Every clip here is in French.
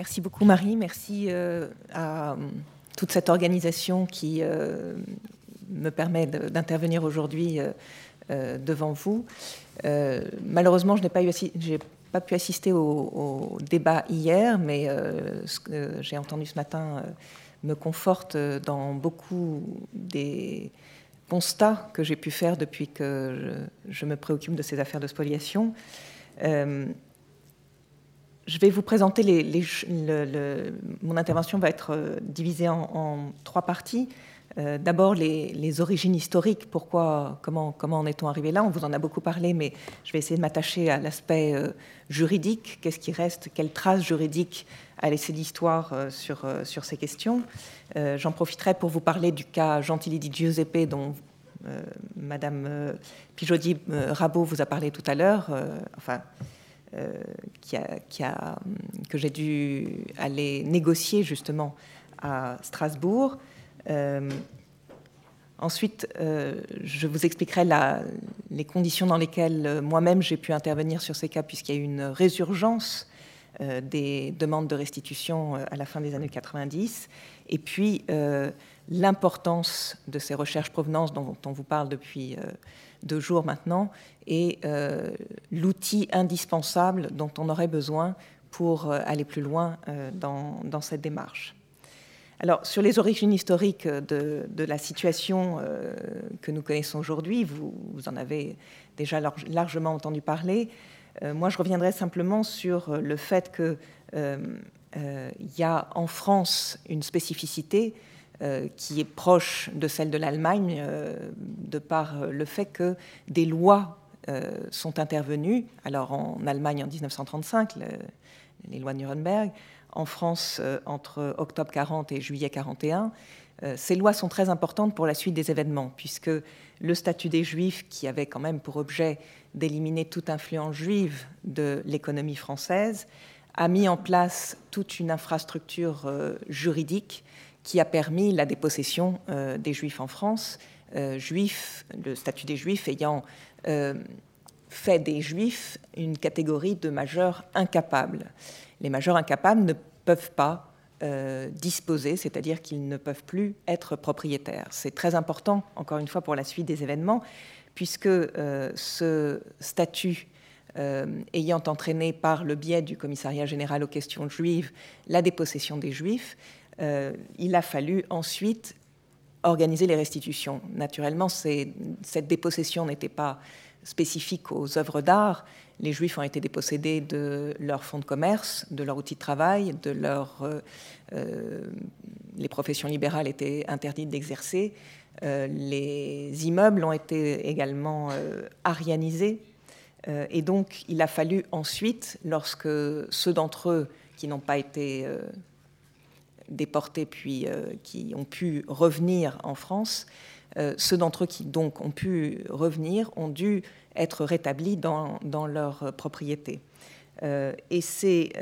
Merci beaucoup Marie, merci euh, à toute cette organisation qui euh, me permet d'intervenir aujourd'hui euh, devant vous. malheureusement, je n'ai pas, pas, pu assister au, débat hier, mais ce que j'ai entendu ce matin me conforte dans beaucoup des constats que j'ai pu faire depuis que je, me préoccupe de ces affaires de spoliation. Je vais vous présenter les, mon intervention va être euh, divisée en, trois parties. Euh, d'abord les, origines historiques, pourquoi, comment, comment en est-on arrivé là? On vous en a beaucoup parlé, mais je vais essayer de m'attacher à l'aspect euh, juridique. Qu'est-ce qui reste? Quelles traces juridiques a laissé l'histoire sur, ces questions? J'en profiterai pour vous parler du cas Gentilly di Giuseppe, dont Madame Pijodi Rabot vous a parlé tout à l'heure. enfin, euh, a, que j'ai dû aller négocier justement à Strasbourg. Euh, ensuite, euh, je vous expliquerai les conditions dans lesquelles moi-même j'ai pu intervenir sur ces cas, puisqu'il y a eu une résurgence des demandes de restitution à la fin des années 90, et puis l'importance de ces recherches provenance dont, on vous parle depuis deux jours maintenant, et euh, l'outil indispensable dont on aurait besoin pour euh, aller plus loin euh, dans, cette démarche. Alors, sur les origines historiques de, de la situation que nous connaissons aujourd'hui, vous, en avez déjà largement entendu parler. moi, je reviendrai simplement sur le fait qu'il y a en France une spécificité qui est proche de celle de l'Allemagne, euh, de par le fait que des lois euh, sont intervenues, alors en Allemagne en 1935, les lois de Nuremberg, en France entre octobre 40 et juillet 41. Ces lois sont très importantes pour la suite des événements, puisque le statut des Juifs, qui avait quand même pour objet d'éliminer toute influence juive de l'économie française, a mis en place toute une infrastructure juridique qui a permis la dépossession euh, des Juifs en France, euh, juifs, le statut des Juifs ayant euh, fait des Juifs une catégorie de majeurs incapables. Les majeurs incapables ne peuvent pas disposer, c'est-à-dire qu'ils ne peuvent plus être propriétaires. C'est très important, encore une fois, pour la suite des événements, puisque ce statut ayant entraîné par le biais du commissariat général aux questions juives la dépossession des Juifs, euh, il a fallu ensuite organiser les restitutions. Naturellement, cette dépossession n'était pas spécifique aux œuvres d'art. Les Juifs ont été dépossédés de leur fonds de commerce, de leur outil de travail, euh, euh, les professions libérales étaient interdites d'exercer. les immeubles ont été également arianisés. et donc, il a fallu ensuite, lorsque ceux d'entre eux qui n'ont pas été déportés puis euh, qui ont pu revenir en France, euh, ceux d'entre eux qui donc ont pu revenir ont dû être rétablis dans, dans leur propriété. Euh, et c'est,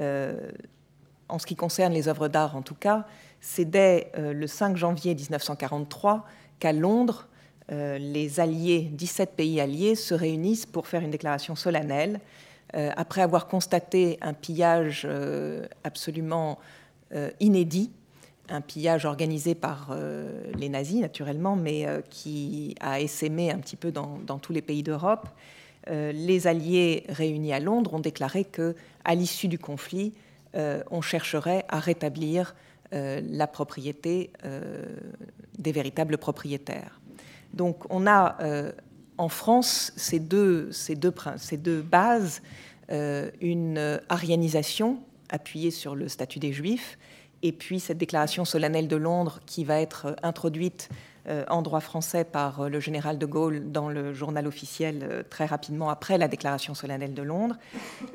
en ce qui concerne les œuvres d'art en tout cas, c'est dès le 5 janvier 1943 qu'à Londres, les alliés, 17 pays alliés, se réunissent pour faire une déclaration solennelle, après avoir constaté un pillage absolument inédit un pillage organisé par euh, les nazis, naturellement, mais euh, qui a essaimé un petit peu dans, tous les pays d'Europe. Euh, les Alliés réunis à Londres ont déclaré que, à l'issue du conflit, on chercherait à rétablir la propriété des véritables propriétaires. Donc, on a en France ces deux, ces deux bases une arianisation appuyée sur le statut des Juifs et puis cette déclaration solennelle de Londres qui va être euh, introduite euh, en droit français par euh, le général de Gaulle dans le journal officiel très rapidement après la déclaration solennelle de Londres.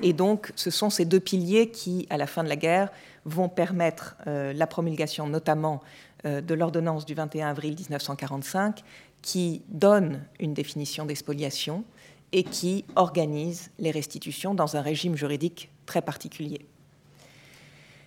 Et donc ce sont ces deux piliers qui, à la fin de la guerre, vont permettre la promulgation notamment de l'ordonnance du 21 avril 1945 qui donne une définition des et qui organise les restitutions dans un régime juridique très particulier.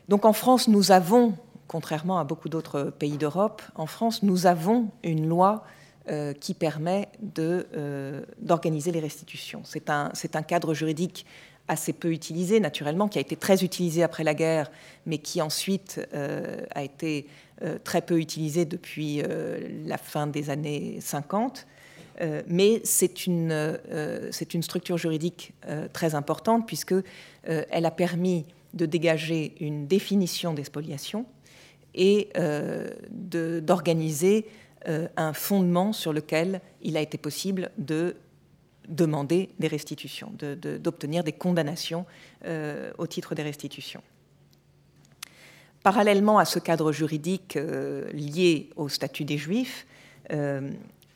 Donc en France, nous avons, contrairement à beaucoup d'autres pays d'Europe, en France, nous avons une loi euh, qui permet euh, d'organiser les restitutions. C'est un, cadre juridique assez peu utilisé naturellement, qui a été très utilisé après la guerre, mais qui ensuite a été très peu utilisé depuis la fin des années 50. mais c'est une, c'est une structure juridique très importante puisqu'elle a permis de dégager une définition des spoliations et d'organiser un fondement sur lequel il a été possible de demander des restitutions, d'obtenir des condamnations euh, au titre des restitutions. Parallèlement à ce cadre juridique euh, lié au statut des Juifs, euh,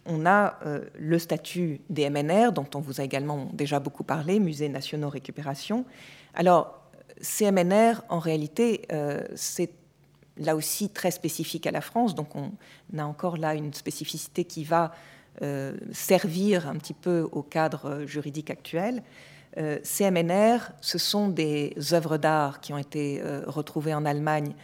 on a le statut des MNR, dont on vous a également déjà beaucoup parlé, Musées nationaux récupération. Alors, ces MNR, en réalité, c'est là aussi très spécifique à la France, donc on a encore là une spécificité qui va euh, servir un petit peu au cadre juridique actuel. Euh, CMNR, ce sont des œuvres d'art qui ont été euh, retrouvées en Allemagne,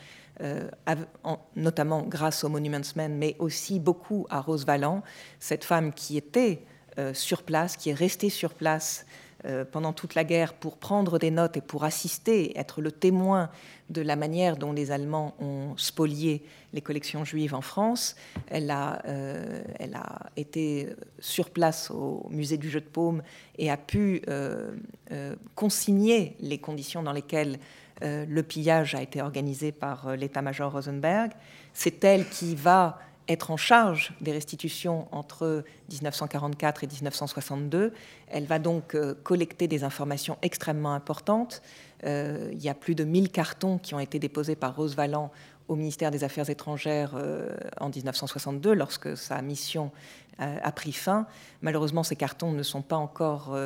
notamment grâce au Monuments Men, mais aussi beaucoup à Rose Valland, cette femme qui était sur place, qui est restée sur place euh, pendant toute la guerre pour prendre des notes et pour assister, être le témoin de la manière dont les Allemands ont spolié les collections juives en France. Elle a, euh, été sur place au musée du Jeu de Paume et a pu euh, consigner les conditions dans lesquelles le pillage a été organisé par l'état-major Rosenberg. C'est elle qui va être en charge des restitutions entre 1944 et 1962. Elle va donc euh, collecter des informations extrêmement importantes. Euh, il y a plus de 1000 cartons qui ont été déposés par Rose Valland au ministère des Affaires étrangères euh, en 1962, lorsque sa mission a pris fin. Malheureusement, ces cartons ne sont pas encore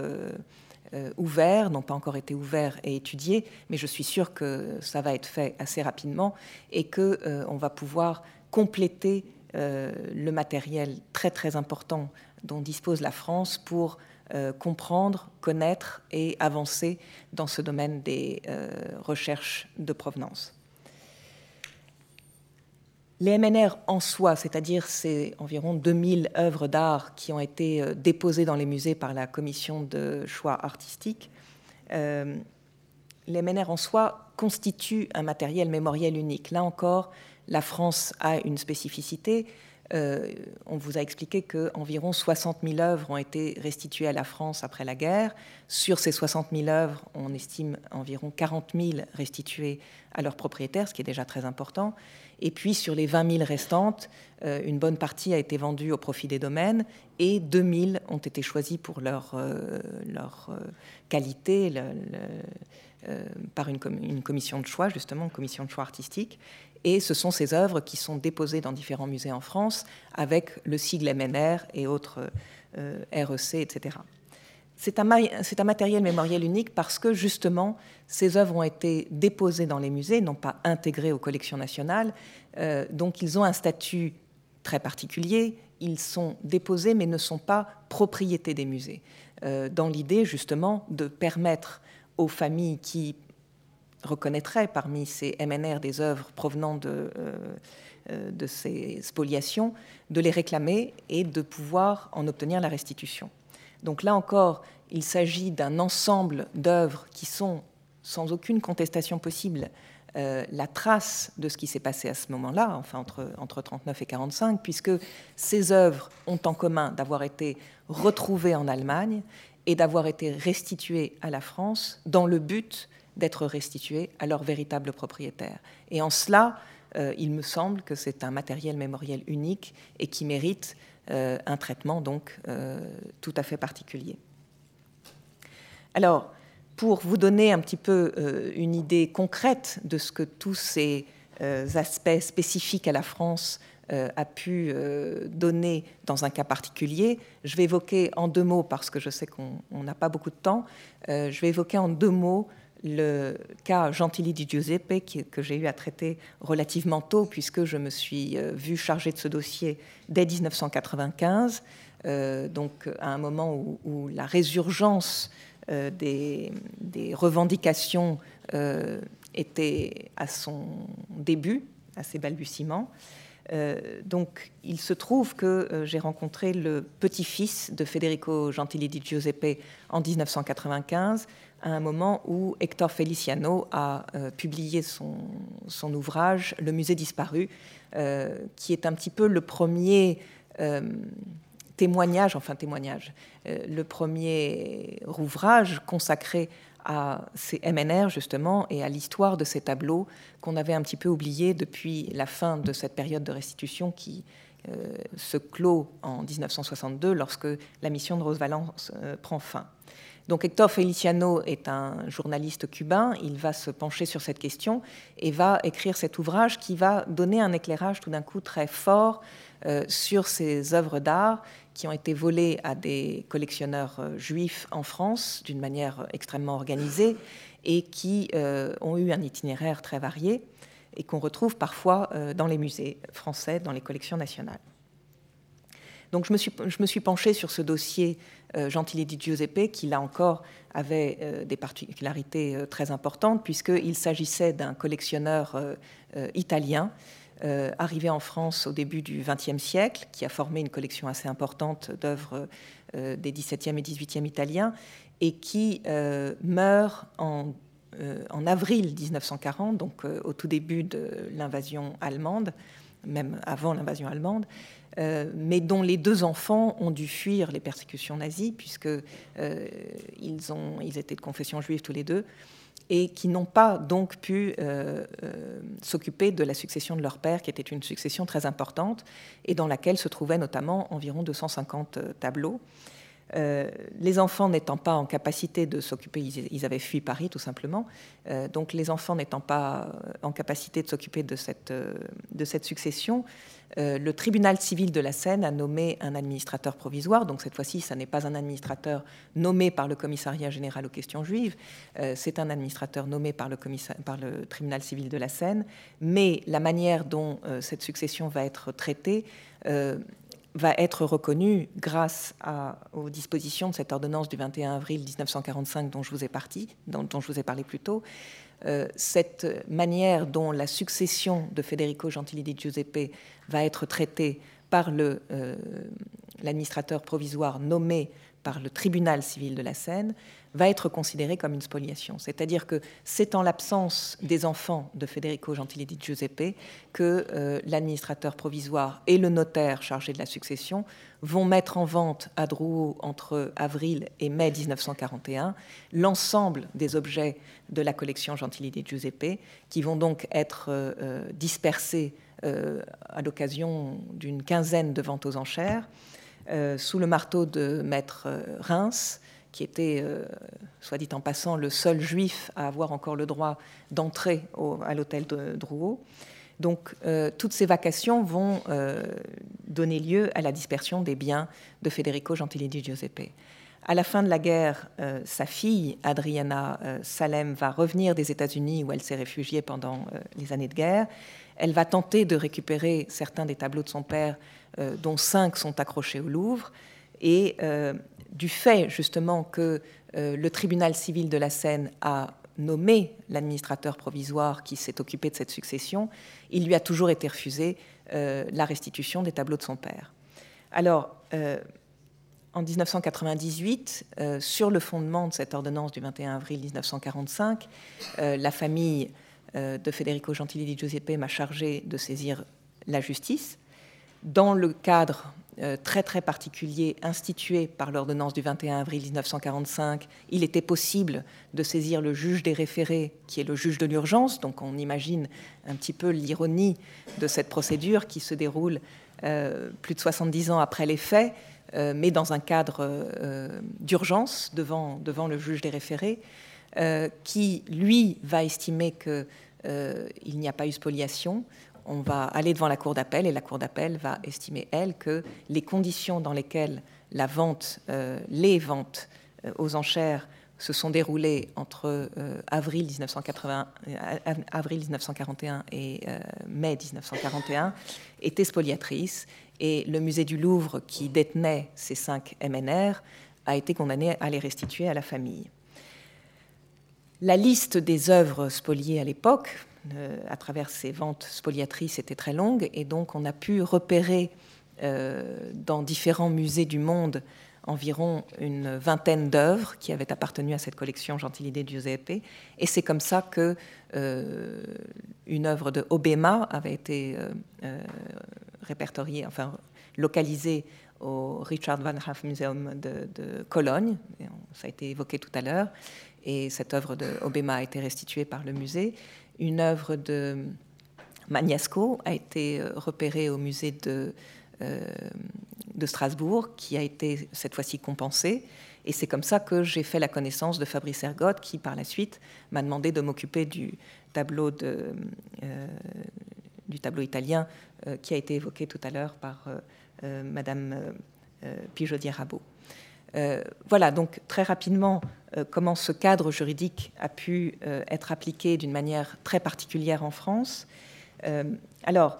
ouverts, n'ont pas encore été ouverts et étudiés, mais je suis sûre que ça va être fait assez rapidement et qu'on va pouvoir compléter euh, le matériel très très important dont dispose la France pour euh, comprendre, connaître et avancer dans ce domaine des euh, recherches de provenance. Les MNR en soi, c'est-à-dire ces environ 2000 œuvres d'art qui ont été déposées dans les musées par la commission de choix artistique, les MNR en soi constituent un matériel mémoriel unique. Là encore, la France a une spécificité. Euh, on vous a expliqué qu'environ 60 000 œuvres ont été restituées à la France après la guerre. Sur ces 60 000 œuvres, on estime environ 40 000 restituées à leurs propriétaires, ce qui est déjà très important. Et puis sur les 20 000 restantes, euh, une bonne partie a été vendue au profit des domaines et 2 000 ont été choisis pour leur, euh, qualité par une, une, commission de choix, justement, une commission de choix artistique. Et ce sont ces œuvres qui sont déposées dans différents musées en France avec le sigle MNR et autres euh, REC, etc. C'est un, matériel mémoriel unique parce que justement, ces œuvres ont été déposées dans les musées, non pas intégrées aux collections nationales. Euh, donc ils ont un statut très particulier. Ils sont déposés mais ne sont pas propriété des musées. Euh, dans l'idée justement de permettre aux familles qui reconnaîtrait parmi ces MNR des œuvres provenant de, euh, euh, de ces spoliations, de les réclamer et de pouvoir en obtenir la restitution. Donc là encore, il s'agit d'un ensemble d'œuvres qui sont, sans aucune contestation possible, euh, la trace de ce qui s'est passé à ce moment-là, enfin entre, entre 39 et 45, puisque ces œuvres ont en commun d'avoir été retrouvées en Allemagne et d'avoir été restituées à la France dans le but d'être restitués à leur véritable propriétaire. Et en cela, euh, il me semble que c'est un matériel mémoriel unique et qui mérite euh, un traitement donc euh, tout à fait particulier. Alors, pour vous donner un petit peu une idée concrète de ce que tous ces aspects spécifiques à la France a pu donner dans un cas particulier. Je vais évoquer en deux mots, parce que je sais qu'on n'a pas beaucoup de temps, je vais évoquer en deux mots le cas Gentili di Giuseppe, que j'ai eu à traiter relativement tôt, puisque je me suis euh, vu chargé de ce dossier dès 1995, euh, donc à un moment où, la résurgence euh, des, revendications était à son début, à ses balbutiements. Donc, il se trouve que j'ai rencontré le petit-fils de Federico Gentili di Giuseppe en 1995, à un moment où Hector Feliciano a publié son, son, ouvrage Le musée disparu, qui est un petit peu le premier témoignage, enfin témoignage, le premier ouvrage consacré à ces MNR justement et à l'histoire de ces tableaux qu'on avait un petit peu oubliés depuis la fin de cette période de restitution qui euh, se clôt en 1962 lorsque la mission de Rose Valence euh, prend fin. Donc Hector Feliciano est un journaliste cubain, il va se pencher sur cette question et va écrire cet ouvrage qui va donner un éclairage tout d'un coup très fort euh, sur ces œuvres d'art qui ont été volées à des collectionneurs euh, juifs en France d'une manière extrêmement organisée et qui euh, ont eu un itinéraire très varié et qu'on retrouve parfois dans les musées français, dans les collections nationales. Donc je me suis, je me suis penchée sur ce dossier Gentili di Giuseppe, qui là encore avait des particularités très importantes, puisqu'il s'agissait d'un collectionneur italien euh, arrivé en France au début du XXe siècle, qui a formé une collection assez importante d'œuvres euh, des XVIIe et XVIIIe italiens, et qui euh, meurt en, en, avril 1940, donc au tout début de l'invasion allemande, même avant l'invasion allemande, mais dont les deux enfants ont dû fuir les persécutions nazies, puisqu'ils ils étaient de confession juive tous les deux et qui n'ont pas donc pu euh, euh, s'occuper de la succession de leur père, qui était une succession très importante, et dans laquelle se trouvaient notamment environ 250 euh, les enfants n'étant pas en capacité de s'occuper, ils, avaient fui Paris tout simplement, donc les enfants n'étant pas en capacité de s'occuper de cette, succession, euh, le tribunal civil de la Seine a nommé un administrateur provisoire, donc cette fois-ci, ce n'est pas un administrateur nommé par le commissariat général aux questions juives, euh, c'est un administrateur nommé par le, tribunal civil de la Seine, mais la manière dont euh, cette succession va être traitée va être reconnue grâce aux dispositions de cette ordonnance du 21 avril 1945 dont je vous ai, dont je vous ai parlé plus tôt, euh, cette manière dont la succession de Federico Gentili di Giuseppe va être traitée par euh, l'administrateur provisoire nommé par le tribunal civil de la Seine va être considérée comme une spoliation. C'est-à-dire que c'est en l'absence des enfants de Federico Gentili di Giuseppe que euh, l'administrateur provisoire et le notaire chargé de la succession vont mettre en vente à Drouot entre avril et mai 1941 l'ensemble des objets de la collection Gentili di Giuseppe qui vont donc être euh, dispersés à l'occasion d'une quinzaine de ventes aux enchères sous le marteau de maître Reims qui était, euh, soit dit en passant, le seul juif à avoir encore le droit d'entrer à l'hôtel de Drouot. Donc, euh, toutes ces vacations vont euh, donner lieu à la dispersion des biens de Federico Gentili di Giuseppe. À la fin de la guerre, sa fille, Adriana Salem, va revenir des États-Unis où elle s'est réfugiée pendant les années de guerre. Elle va tenter de récupérer certains des tableaux de son père, dont cinq sont accrochés au Louvre. Et du fait justement que euh, le tribunal civil de la Seine a nommé l'administrateur provisoire qui s'est occupé de cette succession, il lui a toujours été refusé euh, la restitution des tableaux de son père. Alors, euh, en 1998, sur le fondement de cette ordonnance du 21 avril 1945, la famille de Federico Gentili di Giuseppe m'a chargé de saisir la justice dans le cadre euh, très très particulier institué par l'ordonnance du 21 avril 1945, il était possible de saisir le juge des référés, qui est le juge de l'urgence. Donc on imagine un petit peu l'ironie de cette procédure qui se déroule euh, plus de 70 ans après les faits, euh, mais dans un cadre d'urgence devant, devant le juge des référés, qui lui va estimer qu'il n'y a pas eu spoliation on va aller devant la Cour d'appel et la Cour d'appel va estimer, elle, que les conditions dans lesquelles la vente, euh, les ventes euh, aux enchères se sont déroulées entre euh, avril, 1980, avril 1941 et mai 1941 étaient spoliatrices. Et le musée du Louvre, qui détenait ces cinq MNR, a été condamné à les restituer à la famille. La liste des œuvres spoliées à l'époque, à travers ces ventes spoliatrices était très longue et donc on a pu repérer dans différents musées du monde environ une vingtaine d'œuvres qui avaient appartenu à cette collection Gentilidée Giuseppe. Et c'est comme ça que euh, une œuvre de Obema avait été euh, euh, répertoriée, enfin localisée au Richard Van Haff Museum de Cologne. Ça a été évoqué tout à l'heure. Et cette œuvre de Obema a été restituée par le musée. Une œuvre de Magnasco a été repérée au musée de de Strasbourg, qui a été cette fois-ci compensé. Et c'est comme ça que j'ai fait la connaissance de Fabrice Ergotte, qui par la suite m'a demandé de m'occuper du tableau, euh, du tableau italien euh, qui a été évoqué tout à l'heure par euh, Madame Pijodier-Rabot. voilà donc très rapidement comment ce cadre juridique a pu être appliqué d'une manière très particulière en France. alors,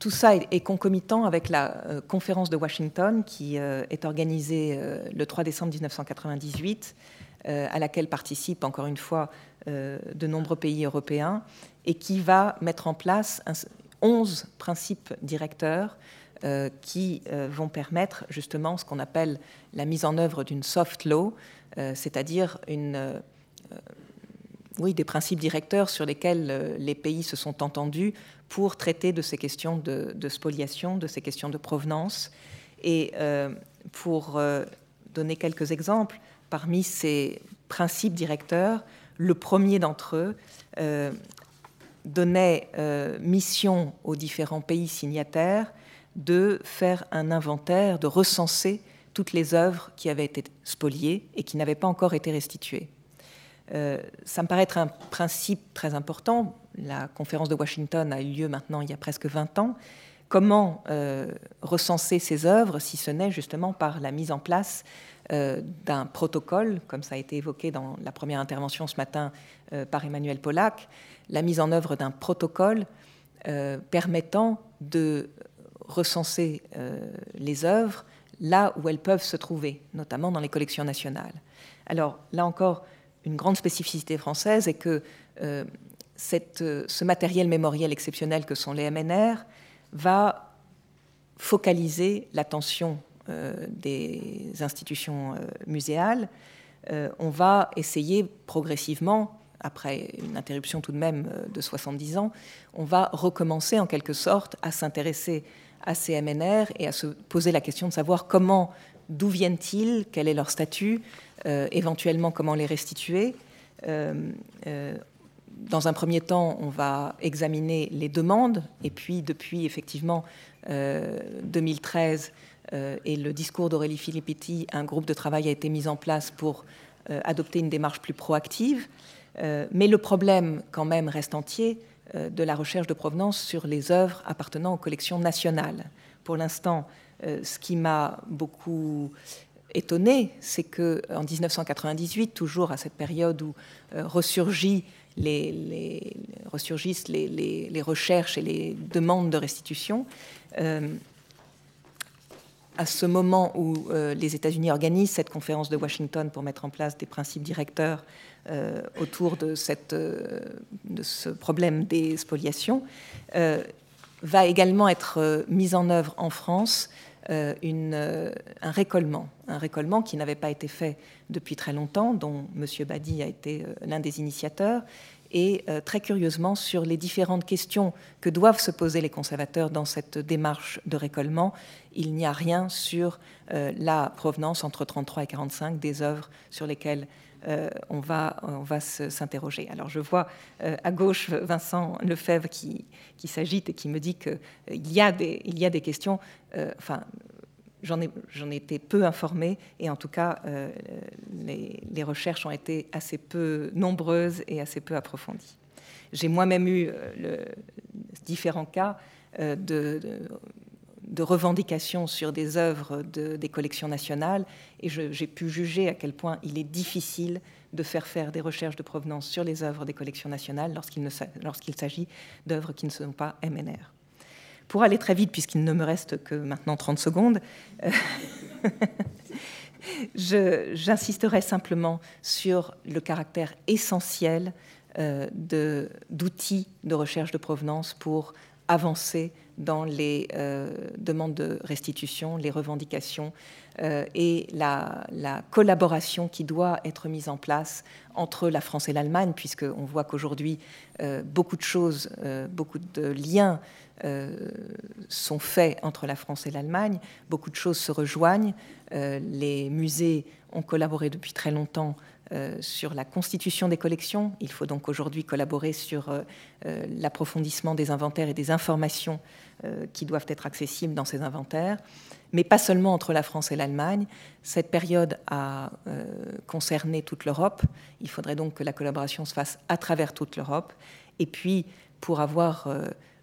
tout ça est, concomitant avec la euh, conférence de Washington qui euh, est organisée euh, le 3 décembre 1998, à laquelle participent encore une fois de nombreux pays européens et qui va mettre en place 11 principes directeurs qui vont permettre justement ce qu'on appelle la mise en œuvre d'une soft law, c'est-à-dire une oui, des principes directeurs sur lesquels les pays se sont entendus pour traiter de ces questions de, spoliation, de ces questions de provenance. Et euh, pour euh, donner quelques exemples, parmi ces principes directeurs, le premier d'entre eux euh, donnait mission aux différents pays signataires de faire un inventaire, de recenser toutes les œuvres qui avaient été spoliées et qui n'avaient pas encore été restituées. ça me paraît être un principe très important la conférence de Washington a eu lieu maintenant il y a presque 20 ans. Comment euh, recenser ces œuvres si ce n'est justement par la mise en place euh, d'un protocole, comme ça a été évoqué dans la première intervention ce matin euh, par Emmanuel Pollack, la mise en œuvre d'un protocole permettant de recenser les œuvres là où elles peuvent se trouver, notamment dans les collections nationales. Alors là encore, une grande spécificité française est que euh, ce matériel mémoriel exceptionnel que sont les MNR va focaliser l'attention euh, des institutions euh, muséales. on va essayer progressivement, après une interruption tout de même de 70 ans, on va recommencer en quelque sorte à s'intéresser à ces MNR et à se poser la question de savoir comment, d'où viennent-ils, quel est leur statut, éventuellement comment les restituer dans un premier temps, on va examiner les demandes, et puis depuis effectivement 2013 euh, euh, et le discours d'Aurélie Filippetti, un groupe de travail a été mis en place pour euh, adopter une démarche plus proactive. mais le problème, quand même, reste entier de la recherche de provenance sur les œuvres appartenant aux collections nationales. Pour l'instant, ce qui m'a beaucoup étonné, c'est que en 1998, toujours à cette période où ressurgit les, ressurgissent les, recherches et les demandes de restitution. Euh, à ce moment où euh, les États-Unis organisent cette conférence de Washington pour mettre en place des principes directeurs euh, autour de, cette, de, ce problème des spoliations, va également être mise en œuvre en France un récollement, un récollement qui n'avait pas été fait depuis très longtemps, dont M. Badi a été l'un des initiateurs, et euh, très curieusement sur les différentes questions que doivent se poser les conservateurs dans cette démarche de récollement. Il n'y a rien sur euh, la provenance entre 33 et 45 des œuvres sur lesquelles euh, on va, on va s'interroger. Alors je vois à gauche Vincent Lefebvre qui, qui s'agite et qui me dit qu'il y, a des, y a des questions, enfin J'en ai, été peu informée et en tout cas, euh, les, recherches ont été assez peu nombreuses et assez peu approfondies. J'ai moi-même eu euh, différents cas euh, de, revendications sur des œuvres des collections nationales et j'ai pu juger à quel point il est difficile de faire faire des recherches de provenance sur les œuvres des collections nationales lorsqu'il s'agit d'œuvres qui ne sont pas MNR. Pour aller très vite, puisqu'il ne me reste que maintenant 30 secondes, euh, j'insisterai simplement sur le caractère essentiel d'outils de, recherche de provenance pour avancer dans les demandes de restitution, les revendications et la, la, collaboration qui doit être mise en place entre la France et l'Allemagne, puisqu'on voit qu'aujourd'hui, beaucoup de choses, beaucoup de liens euh, sont faits entre la France et l'Allemagne. Beaucoup de choses se rejoignent. Euh, les musées ont collaboré depuis très longtemps euh, sur la constitution des collections. Il faut donc aujourd'hui collaborer sur l'approfondissement des inventaires et des informations qui doivent être accessibles dans ces inventaires. Mais pas seulement entre la France et l'Allemagne. Cette période a concerné toute l'Europe. Il faudrait donc que la collaboration se fasse à travers toute l'Europe. Et puis, pour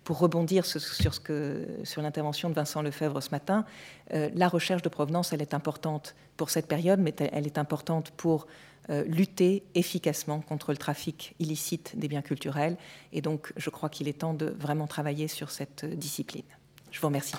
pour rebondir sur, l'intervention de Vincent Lefebvre ce matin, euh, la recherche de provenance, elle est importante pour cette période, mais elle est importante pour euh, lutter efficacement contre le trafic illicite des biens culturels. Et donc, je crois qu'il est temps de vraiment travailler sur cette discipline. Je vous remercie.